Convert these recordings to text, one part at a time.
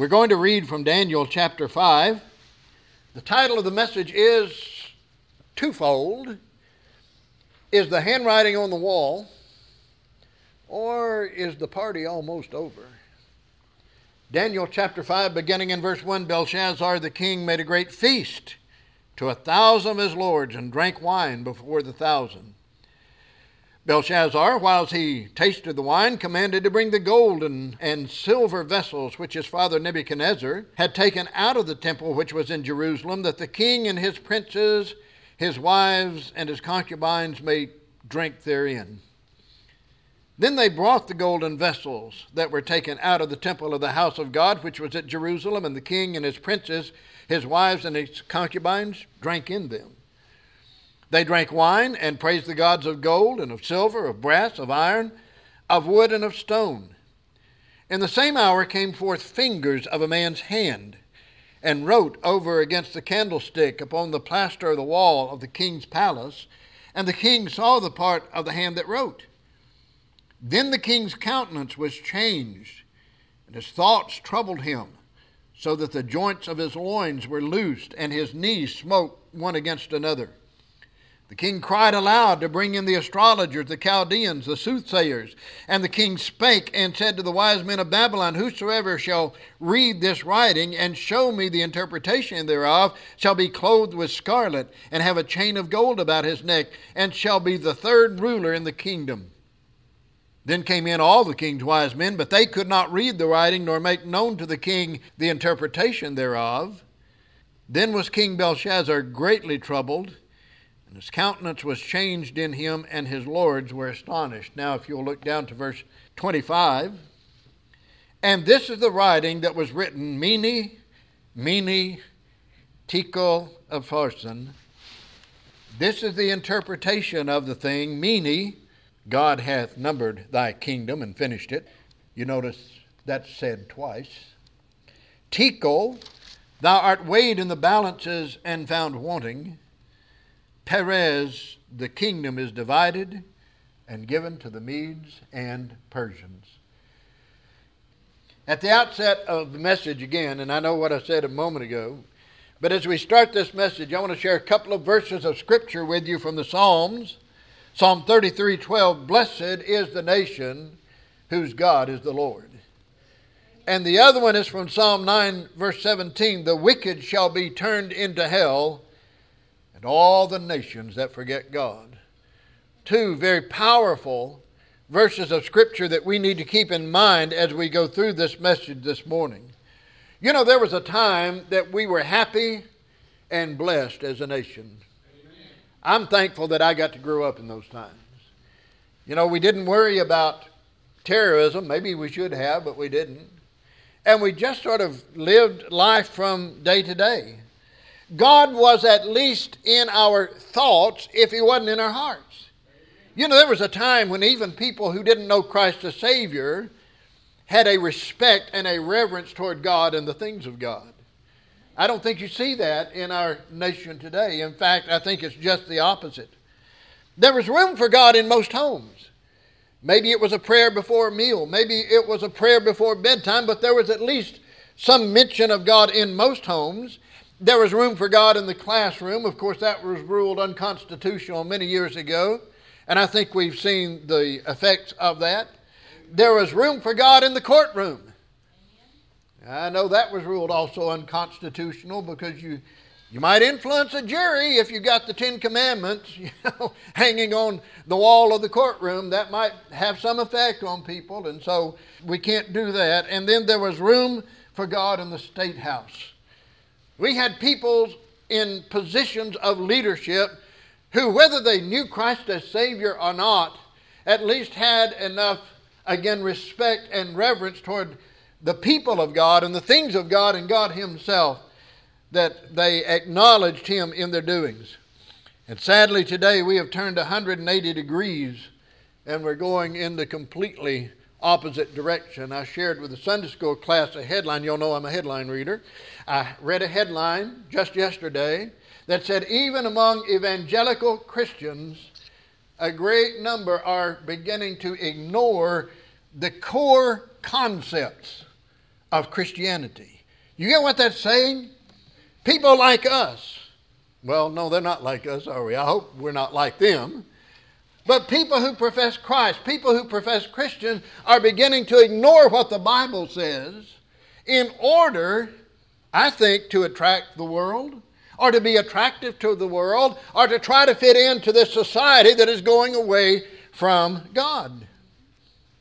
We're going to read from Daniel chapter 5. The title of the message is twofold Is the handwriting on the wall, or is the party almost over? Daniel chapter 5, beginning in verse 1 Belshazzar the king made a great feast to a thousand of his lords and drank wine before the thousand. Belshazzar, whilst he tasted the wine, commanded to bring the golden and silver vessels which his father Nebuchadnezzar had taken out of the temple which was in Jerusalem, that the king and his princes, his wives, and his concubines may drink therein. Then they brought the golden vessels that were taken out of the temple of the house of God, which was at Jerusalem, and the king and his princes, his wives, and his concubines drank in them. They drank wine and praised the gods of gold and of silver, of brass, of iron, of wood, and of stone. In the same hour came forth fingers of a man's hand, and wrote over against the candlestick upon the plaster of the wall of the king's palace. And the king saw the part of the hand that wrote. Then the king's countenance was changed, and his thoughts troubled him, so that the joints of his loins were loosed, and his knees smote one against another. The king cried aloud to bring in the astrologers, the Chaldeans, the soothsayers. And the king spake and said to the wise men of Babylon, Whosoever shall read this writing and show me the interpretation thereof shall be clothed with scarlet, and have a chain of gold about his neck, and shall be the third ruler in the kingdom. Then came in all the king's wise men, but they could not read the writing nor make known to the king the interpretation thereof. Then was King Belshazzar greatly troubled, and his countenance was changed in him, and his lords were astonished. Now, if you'll look down to verse 25. And this is the writing that was written Mene, Mene, Tekel Upharsin. This is the interpretation of the thing, Mene, God hath numbered thy kingdom and finished it. You notice that's said twice. Tekel, thou art weighed in the balances and found wanting. Peres, the kingdom is divided and given to the Medes and Persians. At the outset of the message again, and I know what I said a moment ago, but as we start this message, I want to share a couple of verses of Scripture with you from the Psalms Psalm 33 12, Blessed is the nation whose God is the Lord. And the other one is from Psalm 9, verse 17 The wicked shall be turned into hell, and all the nations that forget God. Two very powerful verses of Scripture that we need to keep in mind as we go through this message this morning. You know, there was a time that we were happy and blessed as a nation. I'm thankful that I got to grow up in those times. You know, we didn't worry about terrorism. Maybe we should have, but we didn't. And we just sort of lived life from day to day. God was at least in our thoughts if He wasn't in our hearts. You know, there was a time when even people who didn't know Christ as Savior had a respect and a reverence toward God and the things of God. I don't think you see that in our nation today. In fact, I think it's just the opposite. There was room for God in most homes. Maybe it was a prayer before a meal, maybe it was a prayer before bedtime, but there was at least some mention of God in most homes. There was room for God in the classroom. Of course, that was ruled unconstitutional many years ago, and I think we've seen the effects of that. There was room for God in the courtroom. I know that was ruled also unconstitutional because you you might influence a jury if you got the Ten Commandments you know, hanging on the wall of the courtroom. That might have some effect on people, and so we can't do that. And then there was room for God in the state house. We had people in positions of leadership who, whether they knew Christ as Savior or not, at least had enough, again, respect and reverence toward the people of God and the things of God and God Himself that they acknowledged Him in their doings. And sadly, today we have turned 180 degrees and we're going in the completely opposite direction. I shared with the Sunday school class a headline. You'll know I'm a headline reader. I read a headline just yesterday that said, even among evangelical Christians, a great number are beginning to ignore the core concepts of Christianity. You get what that's saying? People like us. Well, no, they're not like us, are we? I hope we're not like them. But people who profess Christ, people who profess Christians, are beginning to ignore what the Bible says in order, I think, to attract the world or to be attractive to the world or to try to fit into this society that is going away from God.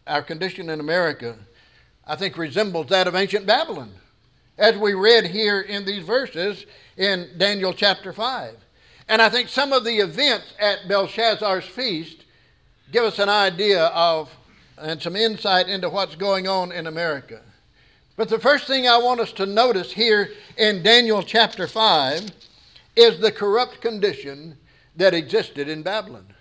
Our condition in America, I think, resembles that of ancient Babylon, as we read here in these verses in Daniel chapter 5. And I think some of the events at Belshazzar's feast give us an idea of and some insight into what's going on in America. But the first thing I want us to notice here in Daniel chapter 5 is the corrupt condition that existed in Babylon.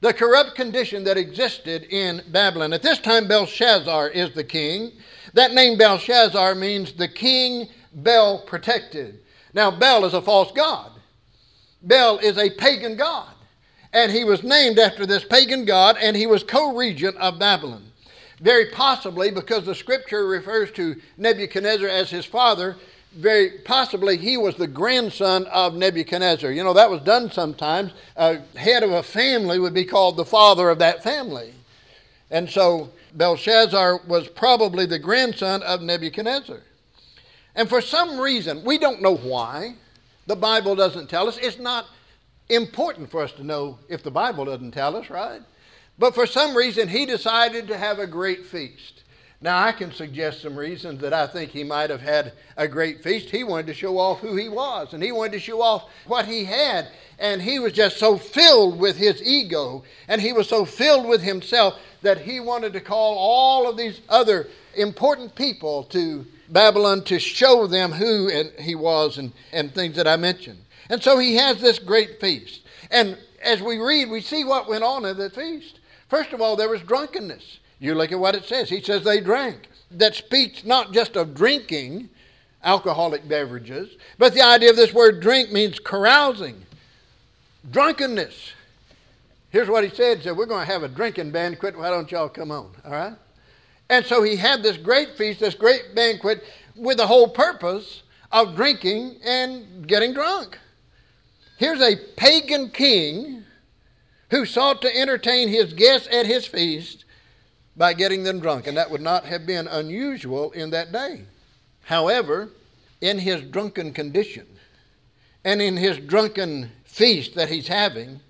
The corrupt condition that existed in Babylon. At this time, Belshazzar is the king. That name Belshazzar means the king Bel protected. Now, Bel is a false god. Bel is a pagan god. And he was named after this pagan god, and he was co regent of Babylon. Very possibly because the scripture refers to Nebuchadnezzar as his father, very possibly he was the grandson of Nebuchadnezzar. You know, that was done sometimes. A head of a family would be called the father of that family. And so Belshazzar was probably the grandson of Nebuchadnezzar. And for some reason, we don't know why, the Bible doesn't tell us. It's not important for us to know if the Bible doesn't tell us, right? But for some reason, he decided to have a great feast. Now, I can suggest some reasons that I think he might have had a great feast. He wanted to show off who he was, and he wanted to show off what he had. And he was just so filled with his ego, and he was so filled with himself that he wanted to call all of these other important people to Babylon to show them who he was and, and things that I mentioned. And so he has this great feast. And as we read, we see what went on at the feast. First of all, there was drunkenness. You look at what it says. He says they drank. That speaks not just of drinking alcoholic beverages, but the idea of this word drink means carousing, drunkenness. Here's what he said. He said, We're going to have a drinking banquet. Why don't y'all come on? All right? And so he had this great feast, this great banquet, with the whole purpose of drinking and getting drunk. Here's a pagan king who sought to entertain his guests at his feast by getting them drunk, and that would not have been unusual in that day. However, in his drunken condition and in his drunken feast that he's having,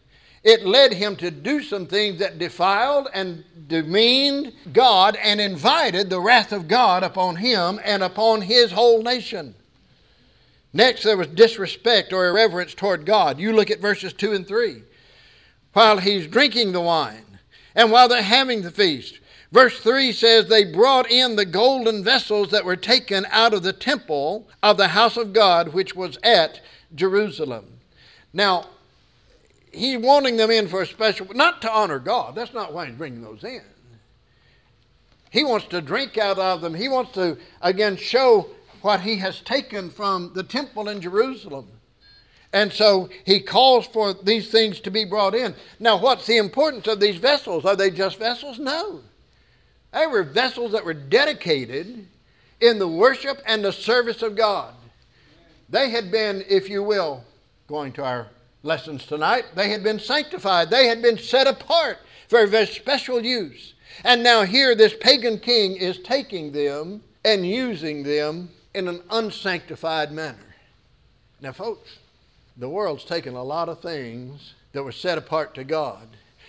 it led him to do some things that defiled and demeaned God and invited the wrath of God upon him and upon his whole nation. Next, there was disrespect or irreverence toward God. You look at verses 2 and 3. While he's drinking the wine and while they're having the feast, verse 3 says, They brought in the golden vessels that were taken out of the temple of the house of God, which was at Jerusalem. Now, he's wanting them in for a special, not to honor God. That's not why he's bringing those in. He wants to drink out of them. He wants to, again, show what he has taken from the temple in Jerusalem. And so he calls for these things to be brought in. Now, what's the importance of these vessels? Are they just vessels? No. They were vessels that were dedicated in the worship and the service of God. They had been, if you will, going to our lessons tonight. They had been sanctified, they had been set apart for a very special use. And now, here, this pagan king is taking them and using them in an unsanctified manner. Now, folks, the world's taken a lot of things that were set apart to God.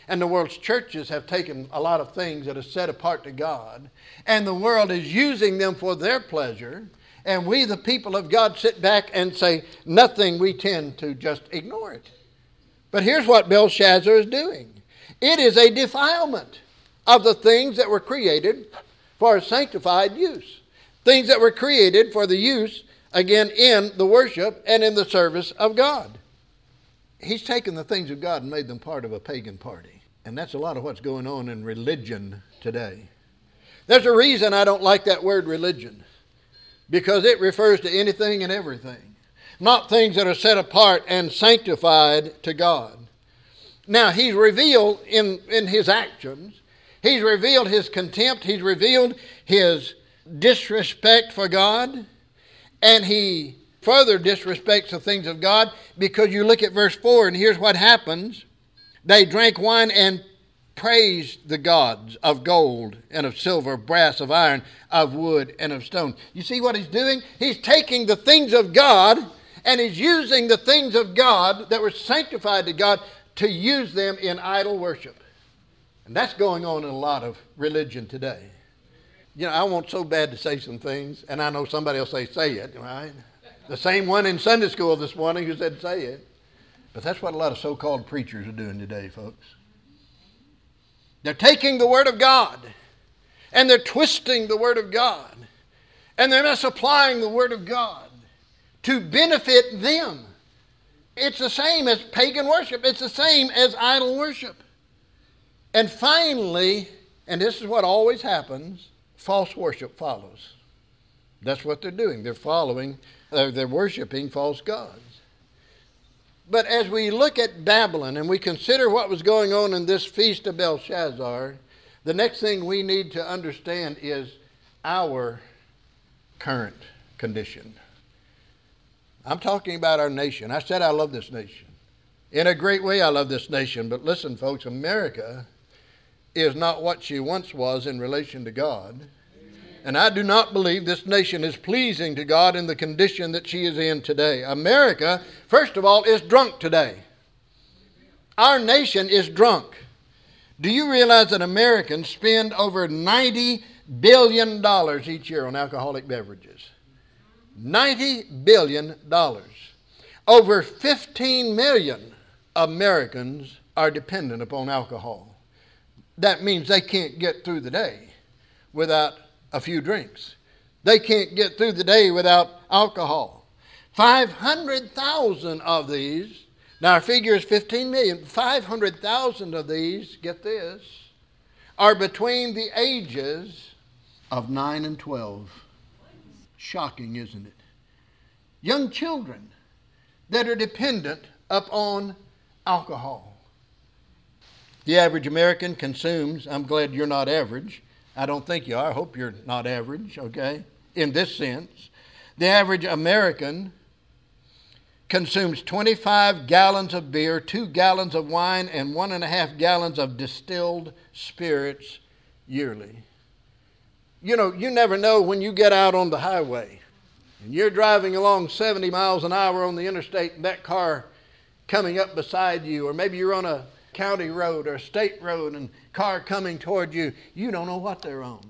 And the world's churches have taken a lot of things that are set apart to God. And the world is using them for their pleasure and we, the people of God, sit back and say nothing, we tend to just ignore it. But here's what Belshazzar is doing it is a defilement of the things that were created for a sanctified use, things that were created for the use, again, in the worship and in the service of God. He's taken the things of God and made them part of a pagan party. And that's a lot of what's going on in religion today. There's a reason I don't like that word religion because it refers to anything and everything, not things that are set apart and sanctified to God. Now, he's revealed in, in his actions, he's revealed his contempt, he's revealed his disrespect for God, and he further disrespects the things of God because you look at verse 4 and here's what happens. They drank wine and praised the gods of gold and of silver, brass, of iron, of wood, and of stone. You see what he's doing? He's taking the things of God and he's using the things of God that were sanctified to God to use them in idol worship. And that's going on in a lot of religion today. You know, I want so bad to say some things, and I know somebody will say, say it, right? The same one in Sunday school this morning who said, say it. But that's what a lot of so called preachers are doing today, folks. They're taking the Word of God and they're twisting the Word of God and they're misapplying the Word of God to benefit them. It's the same as pagan worship, it's the same as idol worship. And finally, and this is what always happens, false worship follows. That's what they're doing. They're following, they're, they're worshiping false gods. But as we look at Babylon and we consider what was going on in this feast of Belshazzar, the next thing we need to understand is our current condition. I'm talking about our nation. I said I love this nation. In a great way, I love this nation. But listen, folks, America is not what she once was in relation to God. And I do not believe this nation is pleasing to God in the condition that she is in today. America, first of all, is drunk today. Our nation is drunk. Do you realize that Americans spend over $90 billion each year on alcoholic beverages? $90 billion. Over 15 million Americans are dependent upon alcohol. That means they can't get through the day without a few drinks. They can't get through the day without alcohol. 500,000 of these, now our figure is 15 million, 500,000 of these, get this, are between the ages of 9 and 12. Shocking, isn't it? Young children that are dependent upon alcohol. The average American consumes, I'm glad you're not average, I don't think you are. I hope you're not average, okay? In this sense, the average American consumes 25 gallons of beer, two gallons of wine, and one and a half gallons of distilled spirits yearly. You know, you never know when you get out on the highway and you're driving along 70 miles an hour on the interstate and that car coming up beside you, or maybe you're on a county road or a state road and car coming toward you, you don't know what they're on.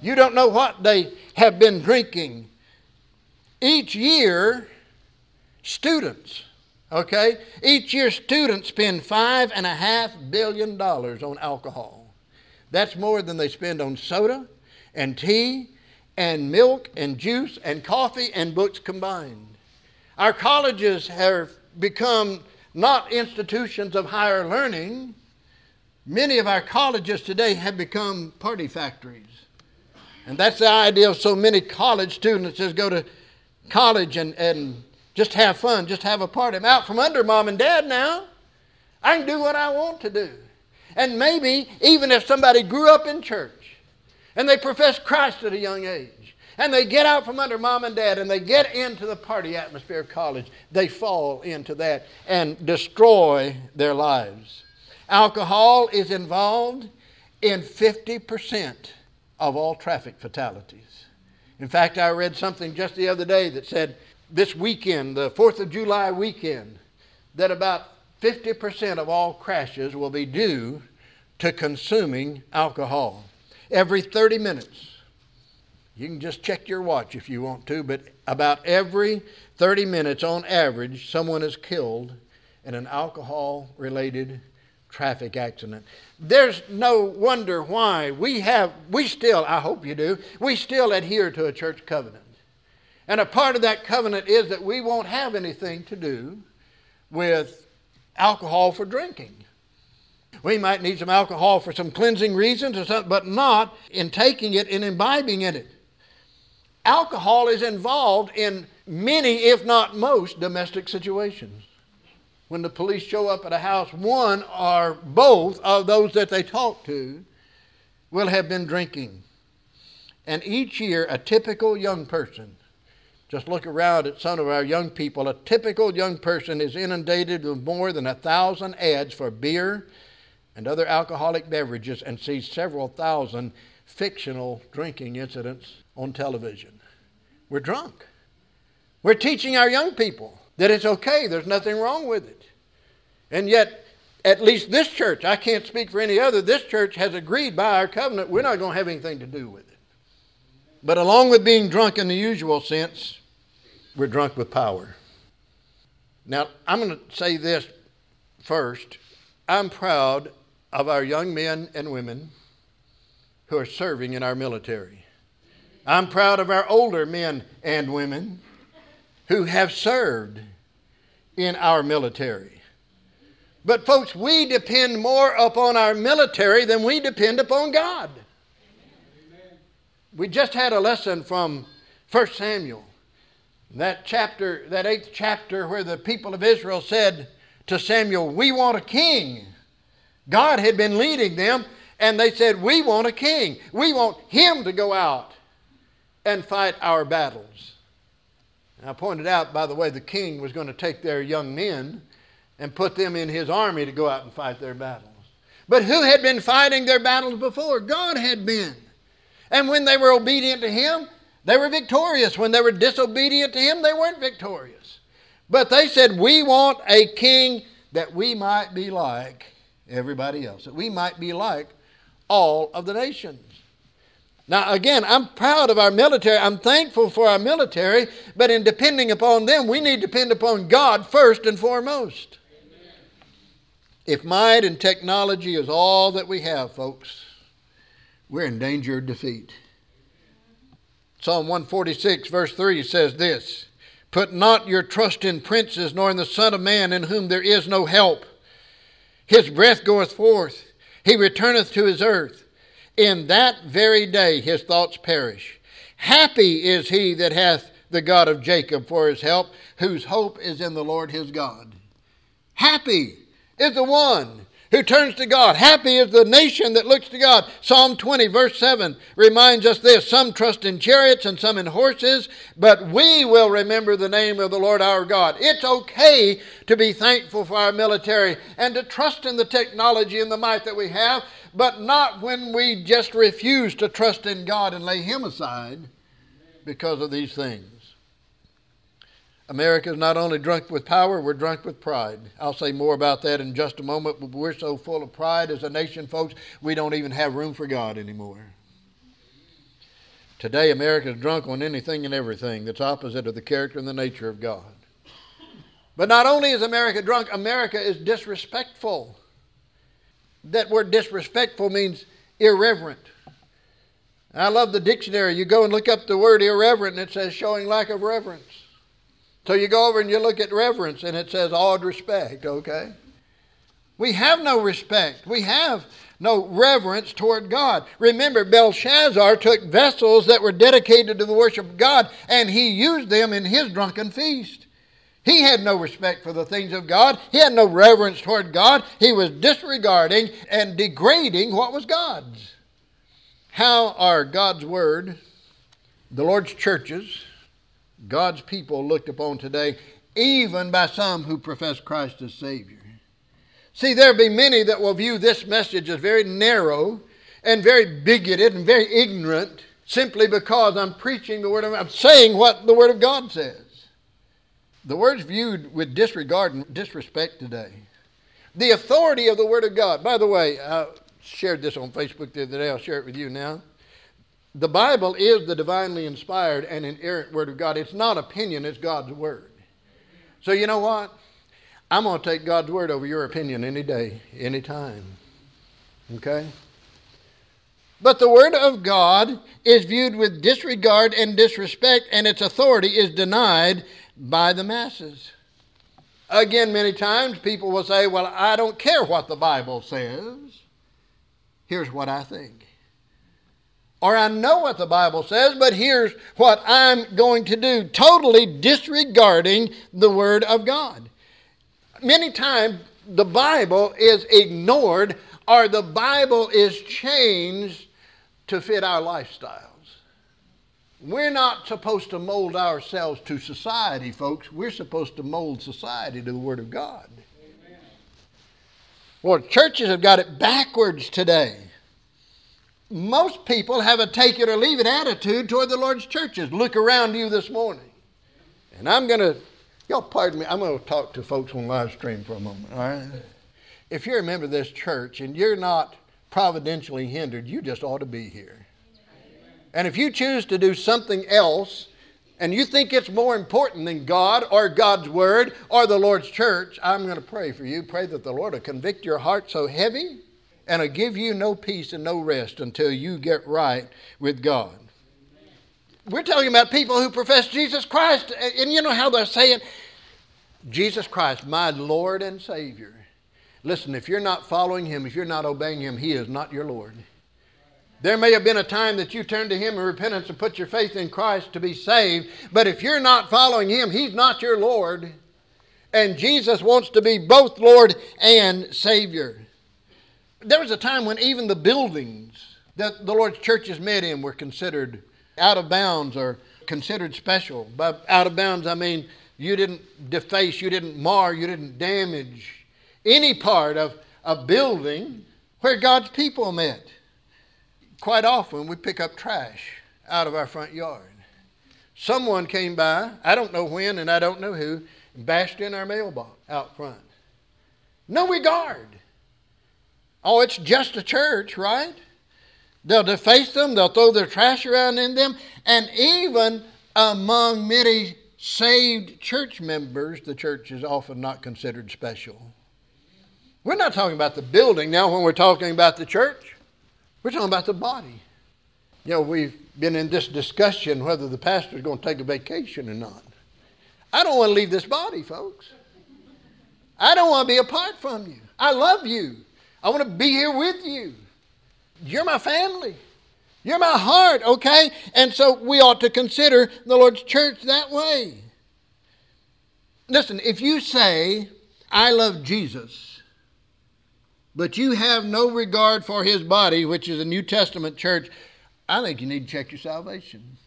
You don't know what they have been drinking. Each year, students, okay, each year students spend five and a half billion dollars on alcohol. That's more than they spend on soda and tea and milk and juice and coffee and books combined. Our colleges have become not institutions of higher learning. Many of our colleges today have become party factories. And that's the idea of so many college students just go to college and, and just have fun, just have a party. I'm out from under mom and dad now. I can do what I want to do. And maybe even if somebody grew up in church and they profess Christ at a young age, and they get out from under mom and dad and they get into the party atmosphere of college, they fall into that and destroy their lives. Alcohol is involved in 50% of all traffic fatalities. In fact, I read something just the other day that said this weekend, the 4th of July weekend, that about 50% of all crashes will be due to consuming alcohol. Every 30 minutes, you can just check your watch if you want to, but about every 30 minutes on average, someone is killed in an alcohol related traffic accident. There's no wonder why we have, we still, I hope you do, we still adhere to a church covenant. And a part of that covenant is that we won't have anything to do with alcohol for drinking. We might need some alcohol for some cleansing reasons or something, but not in taking it and imbibing in it. Alcohol is involved in many, if not most, domestic situations. When the police show up at a house, one or both of those that they talk to will have been drinking. And each year, a typical young person, just look around at some of our young people, a typical young person is inundated with more than a thousand ads for beer and other alcoholic beverages and sees several thousand fictional drinking incidents on television. We're drunk. We're teaching our young people that it's okay, there's nothing wrong with it. And yet, at least this church, I can't speak for any other, this church has agreed by our covenant we're not going to have anything to do with it. But along with being drunk in the usual sense, we're drunk with power. Now, I'm going to say this first. I'm proud of our young men and women who are serving in our military. I'm proud of our older men and women who have served in our military. But, folks, we depend more upon our military than we depend upon God. Amen. We just had a lesson from 1 Samuel, that chapter, that eighth chapter, where the people of Israel said to Samuel, We want a king. God had been leading them, and they said, We want a king. We want him to go out and fight our battles. And I pointed out, by the way, the king was going to take their young men and put them in his army to go out and fight their battles. But who had been fighting their battles before? God had been. And when they were obedient to him, they were victorious. When they were disobedient to him, they weren't victorious. But they said, We want a king that we might be like everybody else, that we might be like all of the nations. Now, again, I'm proud of our military. I'm thankful for our military, but in depending upon them, we need to depend upon God first and foremost. If might and technology is all that we have, folks, we're in danger of defeat. Psalm 146, verse 3 says this Put not your trust in princes, nor in the Son of Man, in whom there is no help. His breath goeth forth, he returneth to his earth. In that very day his thoughts perish. Happy is he that hath the God of Jacob for his help, whose hope is in the Lord his God. Happy is the one who turns to God. Happy is the nation that looks to God. Psalm 20, verse 7 reminds us this Some trust in chariots and some in horses, but we will remember the name of the Lord our God. It's okay to be thankful for our military and to trust in the technology and the might that we have, but not when we just refuse to trust in God and lay Him aside because of these things. America is not only drunk with power, we're drunk with pride. I'll say more about that in just a moment, but we're so full of pride as a nation, folks, we don't even have room for God anymore. Today, America is drunk on anything and everything that's opposite of the character and the nature of God. But not only is America drunk, America is disrespectful. That word disrespectful means irreverent. I love the dictionary. You go and look up the word irreverent, and it says showing lack of reverence. So you go over and you look at reverence and it says awed respect, okay? We have no respect. We have no reverence toward God. Remember, Belshazzar took vessels that were dedicated to the worship of God and he used them in his drunken feast. He had no respect for the things of God. He had no reverence toward God. He was disregarding and degrading what was God's. How are God's Word, the Lord's churches, God's people looked upon today, even by some who profess Christ as Savior. See, there be many that will view this message as very narrow and very bigoted and very ignorant simply because I'm preaching the Word of I'm saying what the Word of God says. The Word's viewed with disregard and disrespect today. The authority of the Word of God. By the way, I shared this on Facebook the other day. I'll share it with you now. The Bible is the divinely inspired and inerrant Word of God. It's not opinion, it's God's Word. So, you know what? I'm going to take God's Word over your opinion any day, any time. Okay? But the Word of God is viewed with disregard and disrespect, and its authority is denied by the masses. Again, many times people will say, Well, I don't care what the Bible says. Here's what I think or I know what the Bible says, but here's what I'm going to do, totally disregarding the Word of God. Many times the Bible is ignored or the Bible is changed to fit our lifestyles. We're not supposed to mold ourselves to society, folks. We're supposed to mold society to the Word of God. Well, churches have got it backwards today. Most people have a take it or leave it attitude toward the Lord's churches. Look around you this morning. And I'm going to, y'all pardon me, I'm going to talk to folks on live stream for a moment, all right? If you're a member of this church and you're not providentially hindered, you just ought to be here. And if you choose to do something else and you think it's more important than God or God's Word or the Lord's church, I'm going to pray for you. Pray that the Lord will convict your heart so heavy and will give you no peace and no rest until you get right with God. We're talking about people who profess Jesus Christ, and you know how they're saying, Jesus Christ, my Lord and Savior. Listen, if you're not following Him, if you're not obeying Him, He is not your Lord. There may have been a time that you turned to Him in repentance and put your faith in Christ to be saved, but if you're not following Him, He's not your Lord. And Jesus wants to be both Lord and Savior. There was a time when even the buildings that the Lord's churches met in were considered out of bounds or considered special. By out of bounds, I mean you didn't deface, you didn't mar, you didn't damage any part of a building where God's people met quite often we pick up trash out of our front yard. Someone came by, I don't know when and I don't know who, and bashed in our mailbox out front. No regard. Oh, it's just a church, right? They'll deface them, they'll throw their trash around in them, and even among many saved church members, the church is often not considered special. We're not talking about the building now when we're talking about the church. We're talking about the body. You know, we've been in this discussion whether the pastor is going to take a vacation or not. I don't want to leave this body, folks. I don't want to be apart from you. I love you. I want to be here with you. You're my family. You're my heart, okay? And so we ought to consider the Lord's church that way. Listen, if you say, I love Jesus, but you have no regard for his body, which is a New Testament church, I think you need to check your salvation.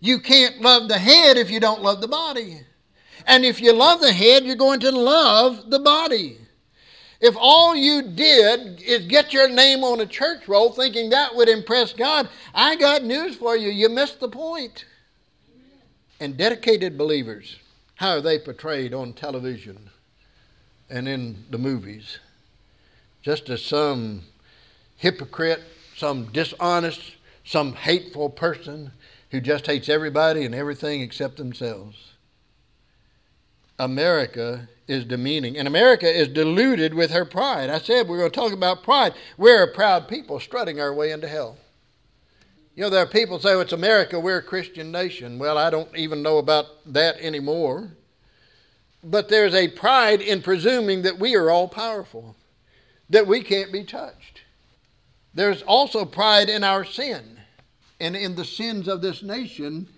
You can't love the head if you don't love the body. And if you love the head, you're going to love the body. If all you did is get your name on a church roll thinking that would impress God, I got news for you. You missed the point. And dedicated believers, how are they portrayed on television and in the movies? Just as some hypocrite, some dishonest, some hateful person who just hates everybody and everything except themselves. America is demeaning, and America is deluded with her pride. I said we're going to talk about pride. We're a proud people strutting our way into hell. You know, there are people say, well, it's America, we're a Christian nation. Well, I don't even know about that anymore. But there's a pride in presuming that we are all powerful that we can't be touched. There's also pride in our sin and in the sins of this nation,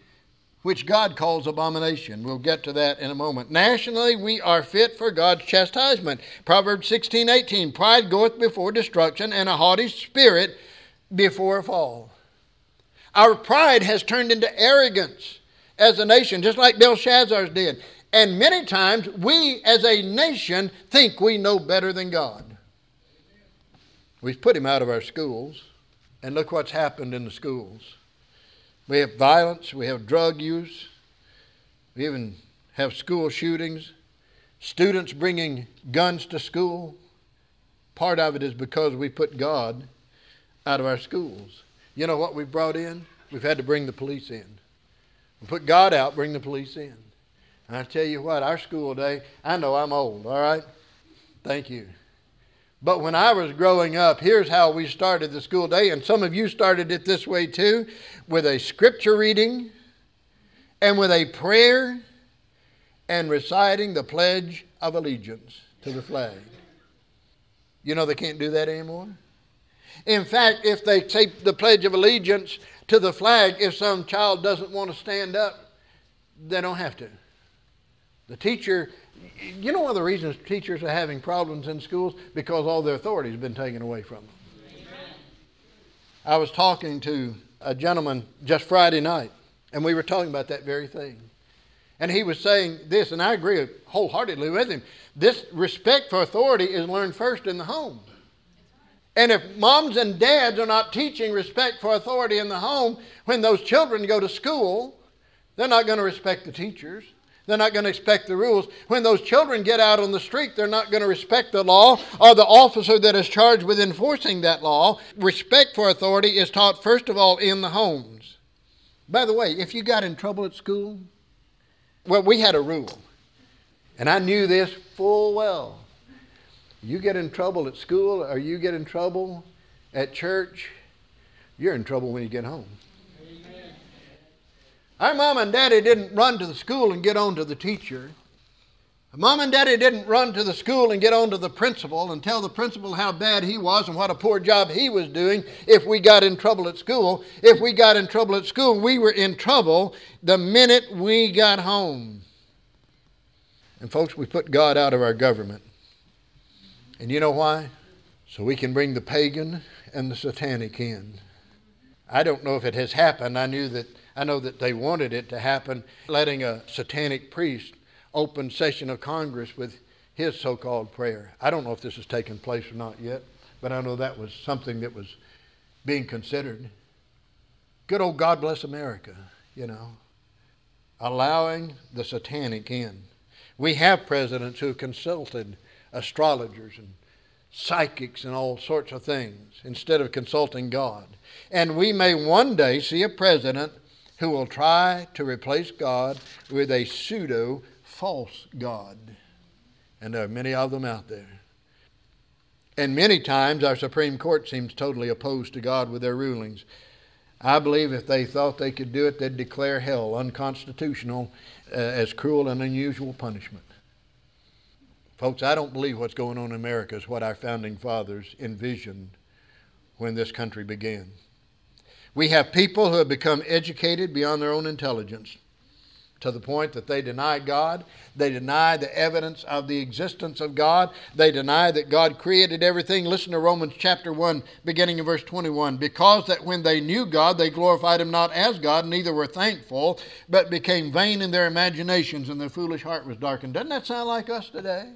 which God calls abomination. We'll get to that in a moment. Nationally, we are fit for God's chastisement. Proverbs 16 18 Pride goeth before destruction, and a haughty spirit before a fall. Our pride has turned into arrogance as a nation, just like Belshazzar's did. And many times we as a nation think we know better than God. We've put him out of our schools, and look what's happened in the schools. We have violence, we have drug use, we even have school shootings, students bringing guns to school. Part of it is because we put God out of our schools. You know what we've brought in? We've had to bring the police in. We put God out, bring the police in. And I tell you what, our school day, I know I'm old, all right? Thank you. But when I was growing up, here's how we started the school day, and some of you started it this way too with a scripture reading and with a prayer and reciting the Pledge of Allegiance to the flag. You know they can't do that anymore? In fact, if they take the Pledge of Allegiance to the flag, if some child doesn't want to stand up, they don't have to. The teacher you know one of the reasons teachers are having problems in schools? Because all their authority has been taken away from them. Amen. I was talking to a gentleman just Friday night, and we were talking about that very thing. And he was saying this, and I agree wholeheartedly with him. This respect for authority is learned first in the home. And if moms and dads are not teaching respect for authority in the home, when those children go to school, they're not going to respect the teachers. They're not going to respect the rules. When those children get out on the street, they're not going to respect the law or the officer that is charged with enforcing that law. Respect for authority is taught, first of all, in the homes. By the way, if you got in trouble at school, well, we had a rule, and I knew this full well. You get in trouble at school or you get in trouble at church, you're in trouble when you get home. Our mom and daddy didn't run to the school and get on to the teacher. Mom and daddy didn't run to the school and get on to the principal and tell the principal how bad he was and what a poor job he was doing if we got in trouble at school. If we got in trouble at school, we were in trouble the minute we got home. And folks, we put God out of our government. And you know why? So we can bring the pagan and the satanic in. I don't know if it has happened. I knew that I know that they wanted it to happen, letting a satanic priest open session of Congress with his so-called prayer. I don't know if this has taken place or not yet, but I know that was something that was being considered. Good old God bless America, you know, allowing the satanic in. We have presidents who consulted astrologers and psychics and all sorts of things instead of consulting God. And we may one day see a president who will try to replace God with a pseudo false God. And there are many of them out there. And many times our Supreme Court seems totally opposed to God with their rulings. I believe if they thought they could do it, they'd declare hell unconstitutional uh, as cruel and unusual punishment. Folks, I don't believe what's going on in America is what our founding fathers envisioned when this country began. We have people who have become educated beyond their own intelligence to the point that they deny God. They deny the evidence of the existence of God. They deny that God created everything. Listen to Romans chapter 1, beginning in verse 21. Because that when they knew God, they glorified Him not as God, neither were thankful, but became vain in their imaginations, and their foolish heart was darkened. Doesn't that sound like us today?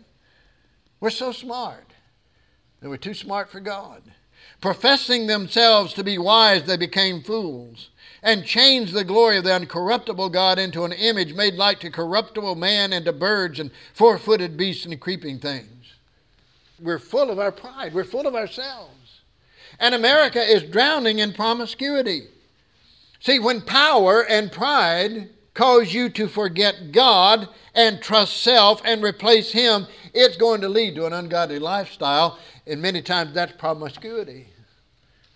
We're so smart that we're too smart for God. Professing themselves to be wise, they became fools and changed the glory of the uncorruptible God into an image made like to corruptible man and to birds and four footed beasts and creeping things. We're full of our pride, we're full of ourselves. And America is drowning in promiscuity. See, when power and pride cause you to forget God and trust self and replace Him, it's going to lead to an ungodly lifestyle. And many times that's promiscuity.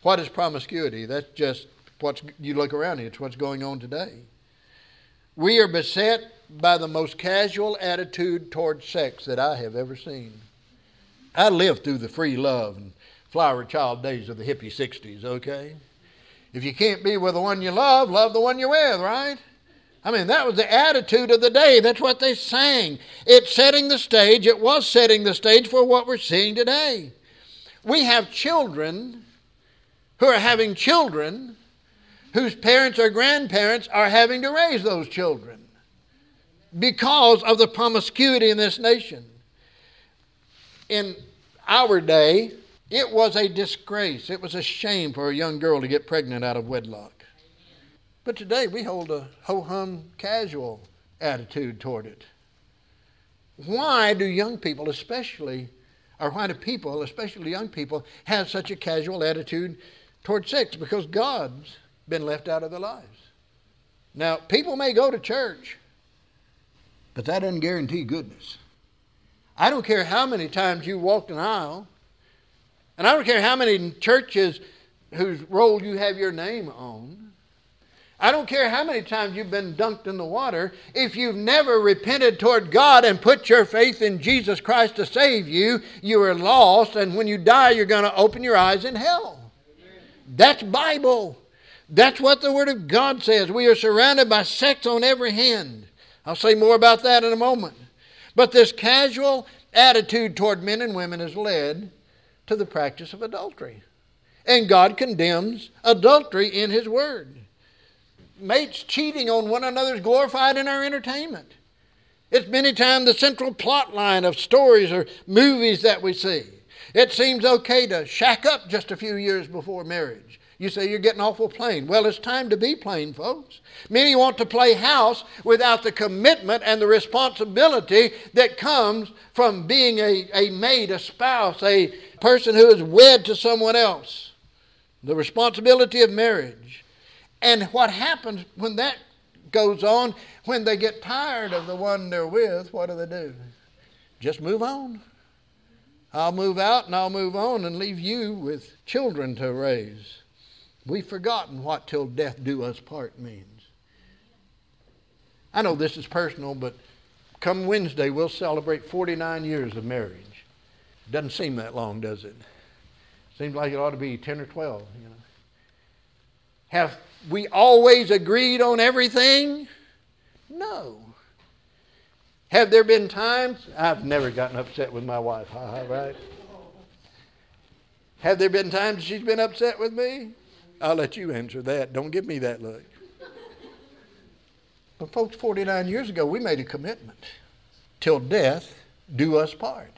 What is promiscuity? That's just what you look around here, it's what's going on today. We are beset by the most casual attitude toward sex that I have ever seen. I lived through the free love and flower child days of the hippie 60s, okay? If you can't be with the one you love, love the one you're with, right? I mean, that was the attitude of the day. That's what they sang. It's setting the stage, it was setting the stage for what we're seeing today. We have children who are having children whose parents or grandparents are having to raise those children because of the promiscuity in this nation. In our day, it was a disgrace, it was a shame for a young girl to get pregnant out of wedlock. But today we hold a ho hum casual attitude toward it. Why do young people, especially, or why do people, especially young people, have such a casual attitude toward sex? Because God's been left out of their lives. Now, people may go to church, but that doesn't guarantee goodness. I don't care how many times you walked an aisle, and I don't care how many churches whose roll you have your name on. I don't care how many times you've been dunked in the water. If you've never repented toward God and put your faith in Jesus Christ to save you, you are lost, and when you die, you're going to open your eyes in hell. That's Bible. That's what the Word of God says. We are surrounded by sex on every hand. I'll say more about that in a moment. But this casual attitude toward men and women has led to the practice of adultery. And God condemns adultery in His Word. Mates cheating on one another is glorified in our entertainment. It's many times the central plot line of stories or movies that we see. It seems okay to shack up just a few years before marriage. You say you're getting awful plain. Well, it's time to be plain, folks. Many want to play house without the commitment and the responsibility that comes from being a, a mate, a spouse, a person who is wed to someone else. The responsibility of marriage. And what happens when that goes on, when they get tired of the one they're with, what do they do? Just move on. I'll move out and I'll move on and leave you with children to raise. We've forgotten what till death do us part means. I know this is personal, but come Wednesday, we'll celebrate 49 years of marriage. Doesn't seem that long, does it? Seems like it ought to be 10 or 12, you know. Have we always agreed on everything? No. Have there been times? I've never gotten upset with my wife, right? Have there been times she's been upset with me? I'll let you answer that. Don't give me that look. But, folks, 49 years ago, we made a commitment till death do us part.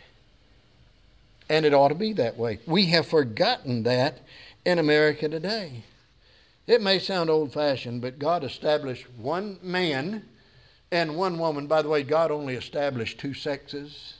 And it ought to be that way. We have forgotten that in America today. It may sound old fashioned, but God established one man and one woman. By the way, God only established two sexes.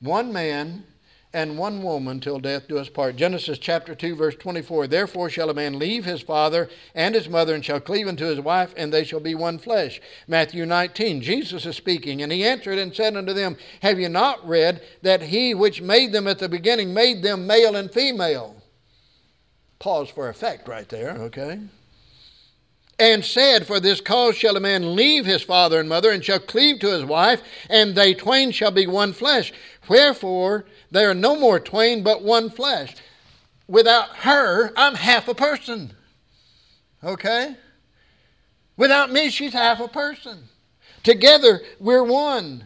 One man and one woman till death do us part. Genesis chapter 2, verse 24. Therefore shall a man leave his father and his mother and shall cleave unto his wife, and they shall be one flesh. Matthew 19. Jesus is speaking, and he answered and said unto them, Have you not read that he which made them at the beginning made them male and female? Pause for effect right there, okay? And said, For this cause shall a man leave his father and mother, and shall cleave to his wife, and they twain shall be one flesh. Wherefore they are no more twain, but one flesh. Without her, I'm half a person. Okay? Without me, she's half a person. Together, we're one.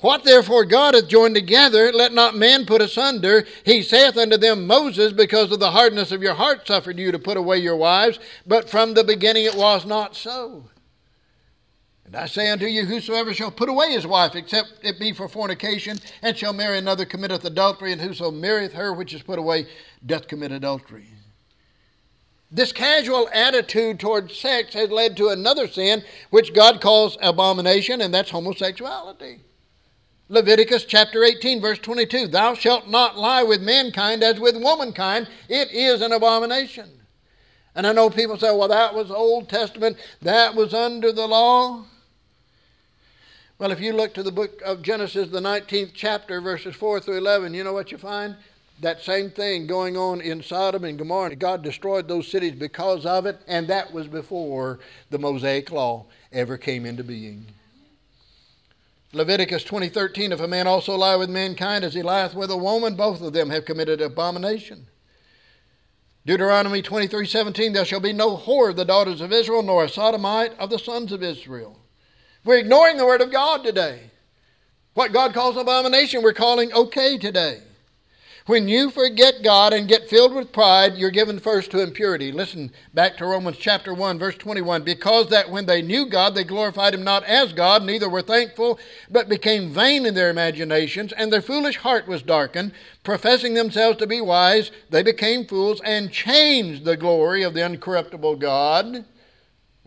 What therefore God hath joined together, let not man put asunder. He saith unto them, Moses, because of the hardness of your heart suffered you to put away your wives, but from the beginning it was not so. And I say unto you, whosoever shall put away his wife, except it be for fornication, and shall marry another, committeth adultery, and whoso marrieth her which is put away, doth commit adultery. This casual attitude toward sex has led to another sin, which God calls abomination, and that's homosexuality. Leviticus chapter 18, verse 22 Thou shalt not lie with mankind as with womankind, it is an abomination. And I know people say, well, that was Old Testament, that was under the law. Well, if you look to the book of Genesis, the 19th chapter, verses 4 through 11, you know what you find? That same thing going on in Sodom and Gomorrah. God destroyed those cities because of it, and that was before the Mosaic law ever came into being. Leviticus 20:13 If a man also lie with mankind as he lieth with a woman both of them have committed abomination. Deuteronomy 23:17 There shall be no whore of the daughters of Israel nor a sodomite of the sons of Israel. We're ignoring the word of God today. What God calls abomination we're calling okay today. When you forget God and get filled with pride, you're given first to impurity. Listen back to Romans chapter 1, verse 21. Because that when they knew God, they glorified him not as God, neither were thankful, but became vain in their imaginations, and their foolish heart was darkened. Professing themselves to be wise, they became fools and changed the glory of the uncorruptible God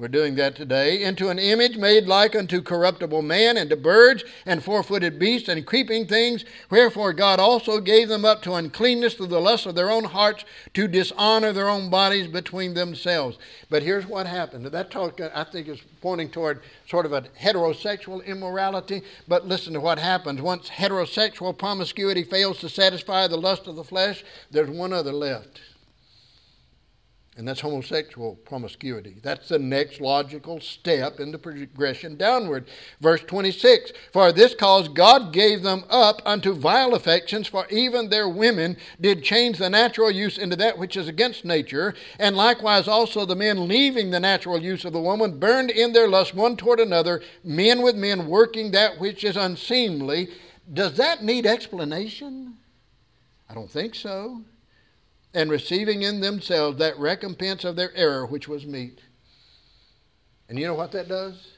we're doing that today. Into an image made like unto corruptible man, and to birds, and four footed beasts, and creeping things. Wherefore God also gave them up to uncleanness through the lust of their own hearts, to dishonor their own bodies between themselves. But here's what happened. That talk, I think, is pointing toward sort of a heterosexual immorality. But listen to what happens. Once heterosexual promiscuity fails to satisfy the lust of the flesh, there's one other left and that's homosexual promiscuity. That's the next logical step in the progression downward. Verse 26 For this cause God gave them up unto vile affections, for even their women did change the natural use into that which is against nature, and likewise also the men leaving the natural use of the woman burned in their lust one toward another, men with men working that which is unseemly. Does that need explanation? I don't think so. And receiving in themselves that recompense of their error which was meet. And you know what that does?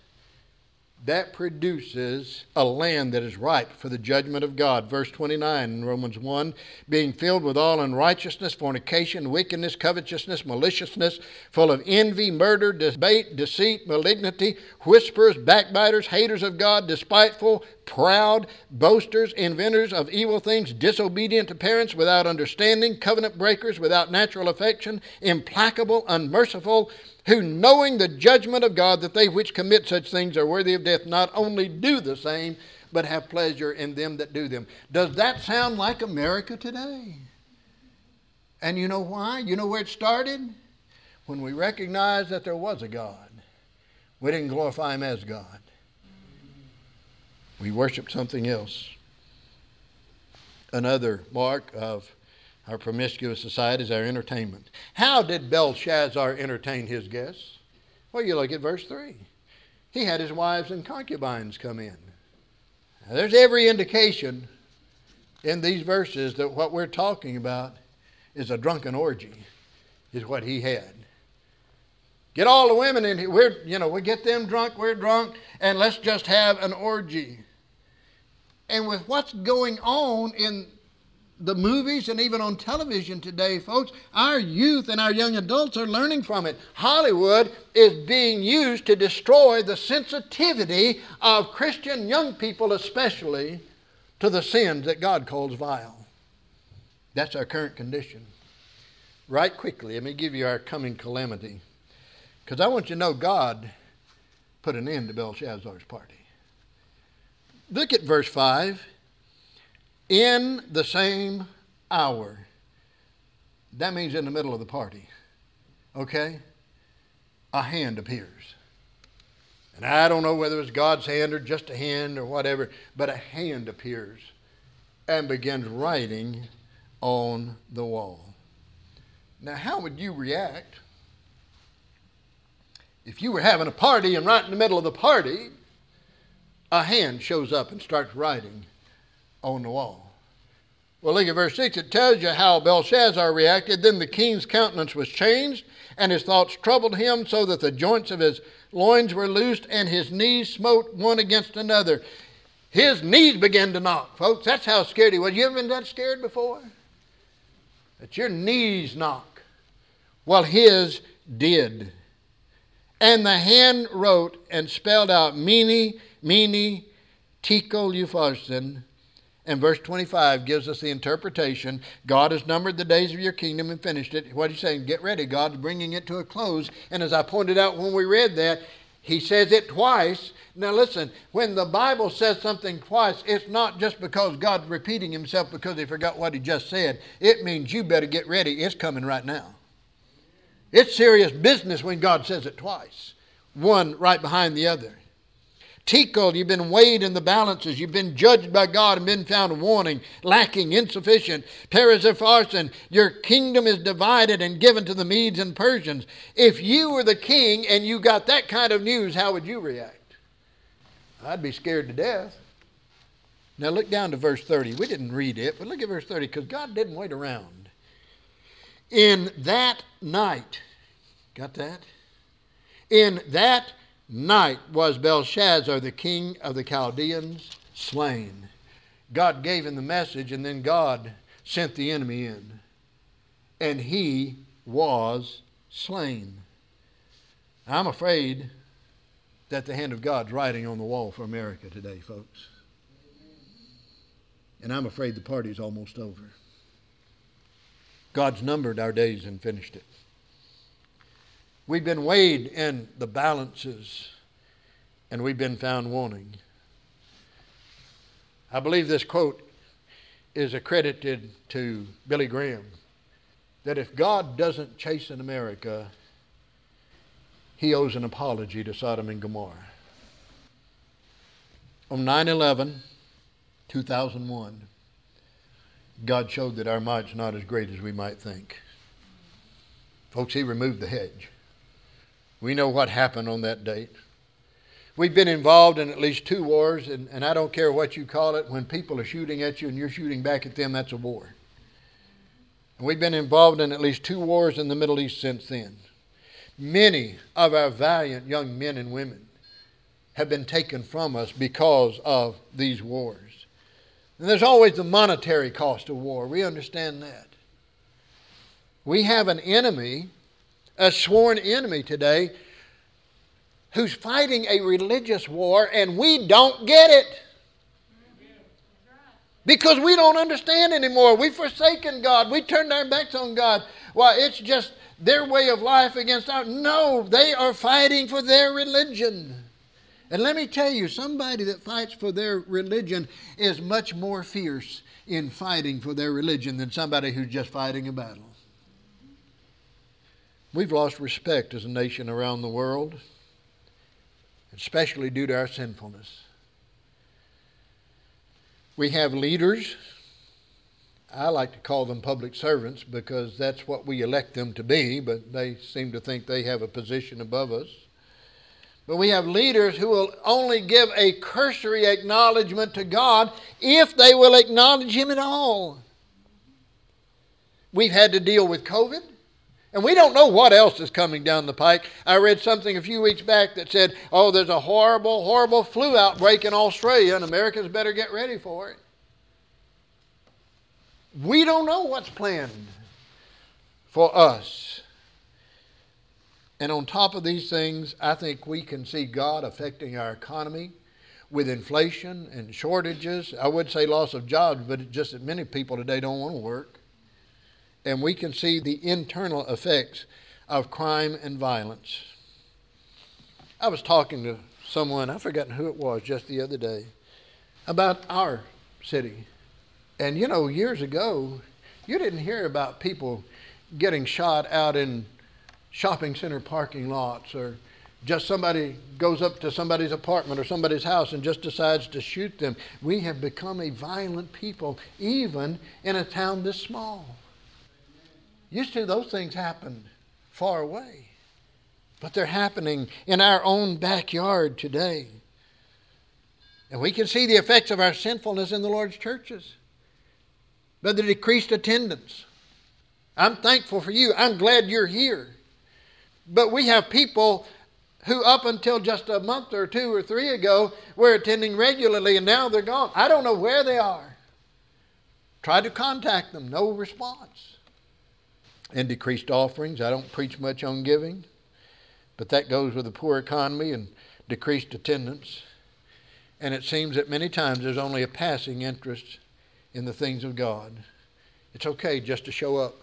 That produces a land that is ripe for the judgment of God. Verse 29 in Romans 1 being filled with all unrighteousness, fornication, wickedness, covetousness, maliciousness, full of envy, murder, debate, deceit, malignity, whisperers, backbiters, haters of God, despiteful, proud, boasters, inventors of evil things, disobedient to parents, without understanding, covenant breakers, without natural affection, implacable, unmerciful who, knowing the judgment of God, that they which commit such things are worthy of death, not only do the same, but have pleasure in them that do them. Does that sound like America today? And you know why? You know where it started? When we recognized that there was a God. We didn't glorify Him as God, we worshiped something else. Another mark of our promiscuous society is our entertainment. How did Belshazzar entertain his guests? Well, you look at verse 3. He had his wives and concubines come in. Now, there's every indication in these verses that what we're talking about is a drunken orgy, is what he had. Get all the women in here. We're, you know, we get them drunk, we're drunk, and let's just have an orgy. And with what's going on in the movies and even on television today, folks, our youth and our young adults are learning from it. Hollywood is being used to destroy the sensitivity of Christian young people, especially to the sins that God calls vile. That's our current condition. Right quickly, let me give you our coming calamity. Because I want you to know God put an end to Belshazzar's party. Look at verse 5 in the same hour. That means in the middle of the party. Okay? A hand appears. And I don't know whether it's God's hand or just a hand or whatever, but a hand appears and begins writing on the wall. Now, how would you react if you were having a party and right in the middle of the party, a hand shows up and starts writing on the wall. Well, look at verse 6. It tells you how Belshazzar reacted. Then the king's countenance was changed, and his thoughts troubled him, so that the joints of his loins were loosed, and his knees smote one against another. His knees began to knock, folks. That's how scared he was. You ever been that scared before? That your knees knock. Well, his did. And the hand wrote and spelled out Mene, Mene, Tekel, Upharsin, and verse 25 gives us the interpretation God has numbered the days of your kingdom and finished it. What he's saying, get ready. God's bringing it to a close. And as I pointed out when we read that, he says it twice. Now, listen, when the Bible says something twice, it's not just because God's repeating himself because he forgot what he just said. It means you better get ready. It's coming right now. It's serious business when God says it twice, one right behind the other. Tekel, you've been weighed in the balances. You've been judged by God and been found wanting, lacking, insufficient. Peres Upharsin, your kingdom is divided and given to the Medes and Persians. If you were the king and you got that kind of news, how would you react? I'd be scared to death. Now look down to verse 30. We didn't read it, but look at verse 30 because God didn't wait around. In that night, got that? In that night was Belshazzar, the king of the Chaldeans, slain. God gave him the message, and then God sent the enemy in. And he was slain. I'm afraid that the hand of God's writing on the wall for America today, folks. And I'm afraid the party's almost over. God's numbered our days and finished it. We've been weighed in the balances and we've been found wanting. I believe this quote is accredited to Billy Graham that if God doesn't chasten America, he owes an apology to Sodom and Gomorrah. On 9 11, 2001, God showed that our might's not as great as we might think. Folks, He removed the hedge. We know what happened on that date. We've been involved in at least two wars, and, and I don't care what you call it. When people are shooting at you and you're shooting back at them, that's a war. And we've been involved in at least two wars in the Middle East since then. Many of our valiant young men and women have been taken from us because of these wars. And there's always the monetary cost of war. We understand that. We have an enemy, a sworn enemy today, who's fighting a religious war, and we don't get it. Because we don't understand anymore. We've forsaken God. We turned our backs on God. Well, it's just their way of life against ours. No, they are fighting for their religion. And let me tell you, somebody that fights for their religion is much more fierce in fighting for their religion than somebody who's just fighting a battle. We've lost respect as a nation around the world, especially due to our sinfulness. We have leaders. I like to call them public servants because that's what we elect them to be, but they seem to think they have a position above us. But we have leaders who will only give a cursory acknowledgement to God if they will acknowledge Him at all. We've had to deal with COVID. And we don't know what else is coming down the pike. I read something a few weeks back that said, oh, there's a horrible, horrible flu outbreak in Australia, and Americans better get ready for it. We don't know what's planned for us. And on top of these things, I think we can see God affecting our economy with inflation and shortages. I would say loss of jobs, but just that many people today don't want to work and we can see the internal effects of crime and violence. I was talking to someone, I've forgotten who it was just the other day, about our city. And you know, years ago, you didn't hear about people getting shot out in shopping center parking lots or just somebody goes up to somebody's apartment or somebody's house and just decides to shoot them. We have become a violent people, even in a town this small. Used to, those things happened far away, but they're happening in our own backyard today. And we can see the effects of our sinfulness in the Lord's churches. But the decreased attendance. I'm thankful for you. I'm glad you're here. But we have people who, up until just a month or two or three ago, were attending regularly and now they're gone. I don't know where they are. Tried to contact them, no response and decreased offerings. I don't preach much on giving, but that goes with a poor economy and decreased attendance. And it seems that many times there's only a passing interest in the things of God. It's okay just to show up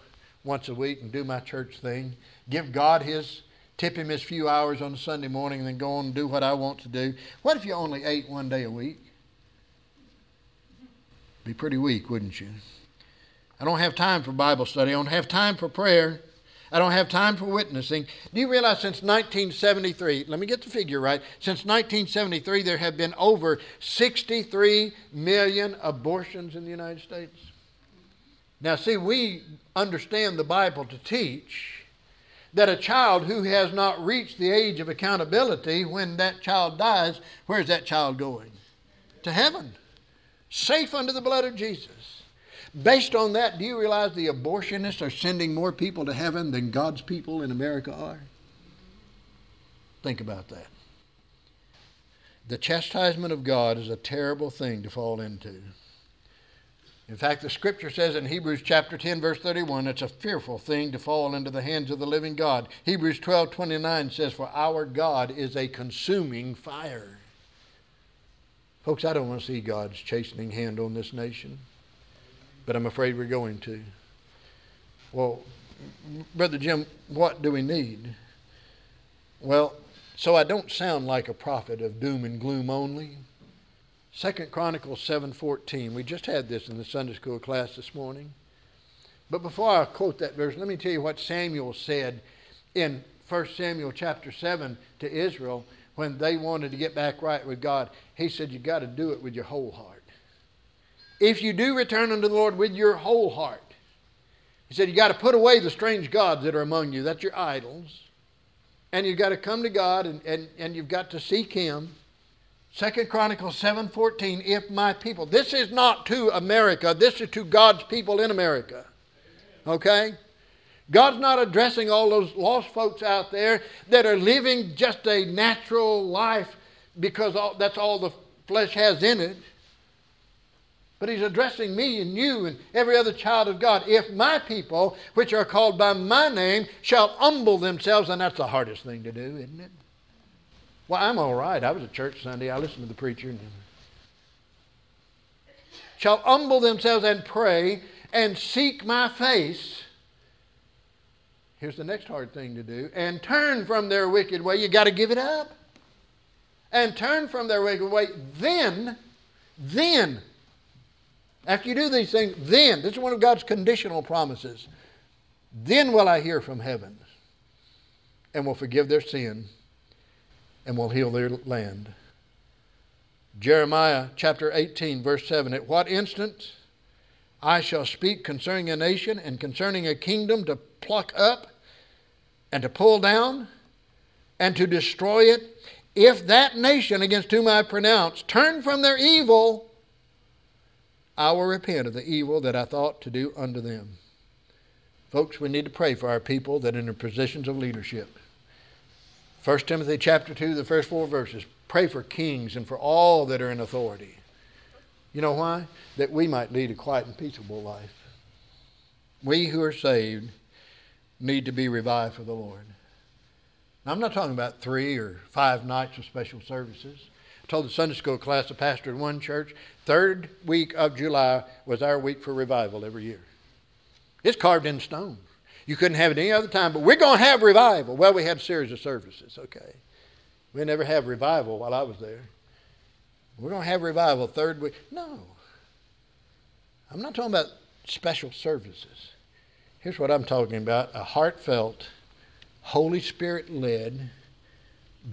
once a week and do my church thing, give God his tip him his few hours on Sunday morning and then go on and do what I want to do. What if you only ate one day a week? Be pretty weak, wouldn't you? I don't have time for Bible study. I don't have time for prayer. I don't have time for witnessing. Do you realize since 1973, let me get the figure right, since 1973, there have been over 63 million abortions in the United States? Now, see, we understand the Bible to teach that a child who has not reached the age of accountability, when that child dies, where's that child going? To heaven, safe under the blood of Jesus. Based on that, do you realize the abortionists are sending more people to heaven than God's people in America are? Think about that. The chastisement of God is a terrible thing to fall into. In fact, the scripture says in Hebrews chapter 10 verse 31, it's a fearful thing to fall into the hands of the living God. Hebrews 12:29 says for our God is a consuming fire. Folks, I don't want to see God's chastening hand on this nation but I'm afraid we're going to. Well, Brother Jim, what do we need? Well, so I don't sound like a prophet of doom and gloom only. Second Chronicles 7:14. We just had this in the Sunday school class this morning. But before I quote that verse, let me tell you what Samuel said in 1 Samuel chapter 7 to Israel when they wanted to get back right with God. He said, You got to do it with your whole heart if you do return unto the Lord with your whole heart. He said, You got to put away the strange gods that are among you. That's your idols. And you've got to come to God and, and, and you've got to seek Him. Second Chronicles 7:14, if my people. This is not to America, this is to God's people in America. Okay? God's not addressing all those lost folks out there that are living just a natural life because all, that's all the flesh has in it. But he's addressing me and you and every other child of God. If my people, which are called by my name, shall humble themselves, and that's the hardest thing to do, isn't it? Well, I'm all right. I was at church Sunday. I listened to the preacher. Shall humble themselves and pray and seek my face. Here's the next hard thing to do and turn from their wicked way. You got to give it up. And turn from their wicked way. Then, then, after you do these things, then, this is one of God's conditional promises, then will I hear from heaven and will forgive their sin and will heal their land. Jeremiah chapter 18, verse 7 At what instant I shall speak concerning a nation and concerning a kingdom to pluck up and to pull down and to destroy it, if that nation against whom I pronounce turn from their evil, I will repent of the evil that I thought to do unto them. Folks, we need to pray for our people that are in their positions of leadership. 1 Timothy chapter 2, the first four verses. Pray for kings and for all that are in authority. You know why? That we might lead a quiet and peaceable life. We who are saved need to be revived for the Lord. Now, I'm not talking about three or five nights of special services. I told the Sunday school class, the pastor in one church, third week of July was our week for revival every year. It's carved in stone. You couldn't have it any other time, but we're going to have revival. Well, we had a series of services, okay. We never have revival while I was there. We're going to have revival third week. No. I'm not talking about special services. Here's what I'm talking about a heartfelt, Holy Spirit led,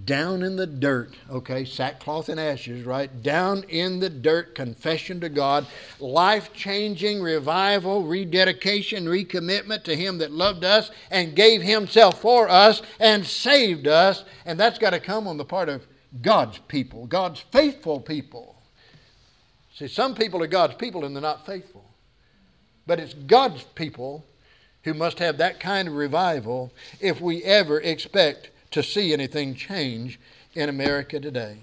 down in the dirt, okay, sackcloth and ashes, right? Down in the dirt, confession to God, life changing revival, rededication, recommitment to Him that loved us and gave Himself for us and saved us. And that's got to come on the part of God's people, God's faithful people. See, some people are God's people and they're not faithful. But it's God's people who must have that kind of revival if we ever expect to see anything change in America today.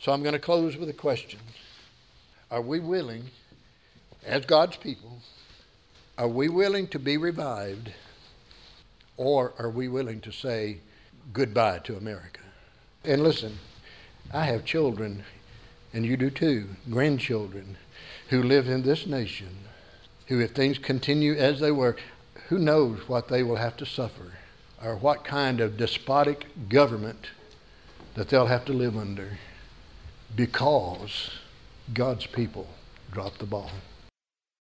So I'm going to close with a question Are we willing, as God's people, are we willing to be revived, or are we willing to say goodbye to America? And listen, I have children, and you do too, grandchildren, who live in this nation, who, if things continue as they were, who knows what they will have to suffer or what kind of despotic government that they'll have to live under because God's people dropped the ball.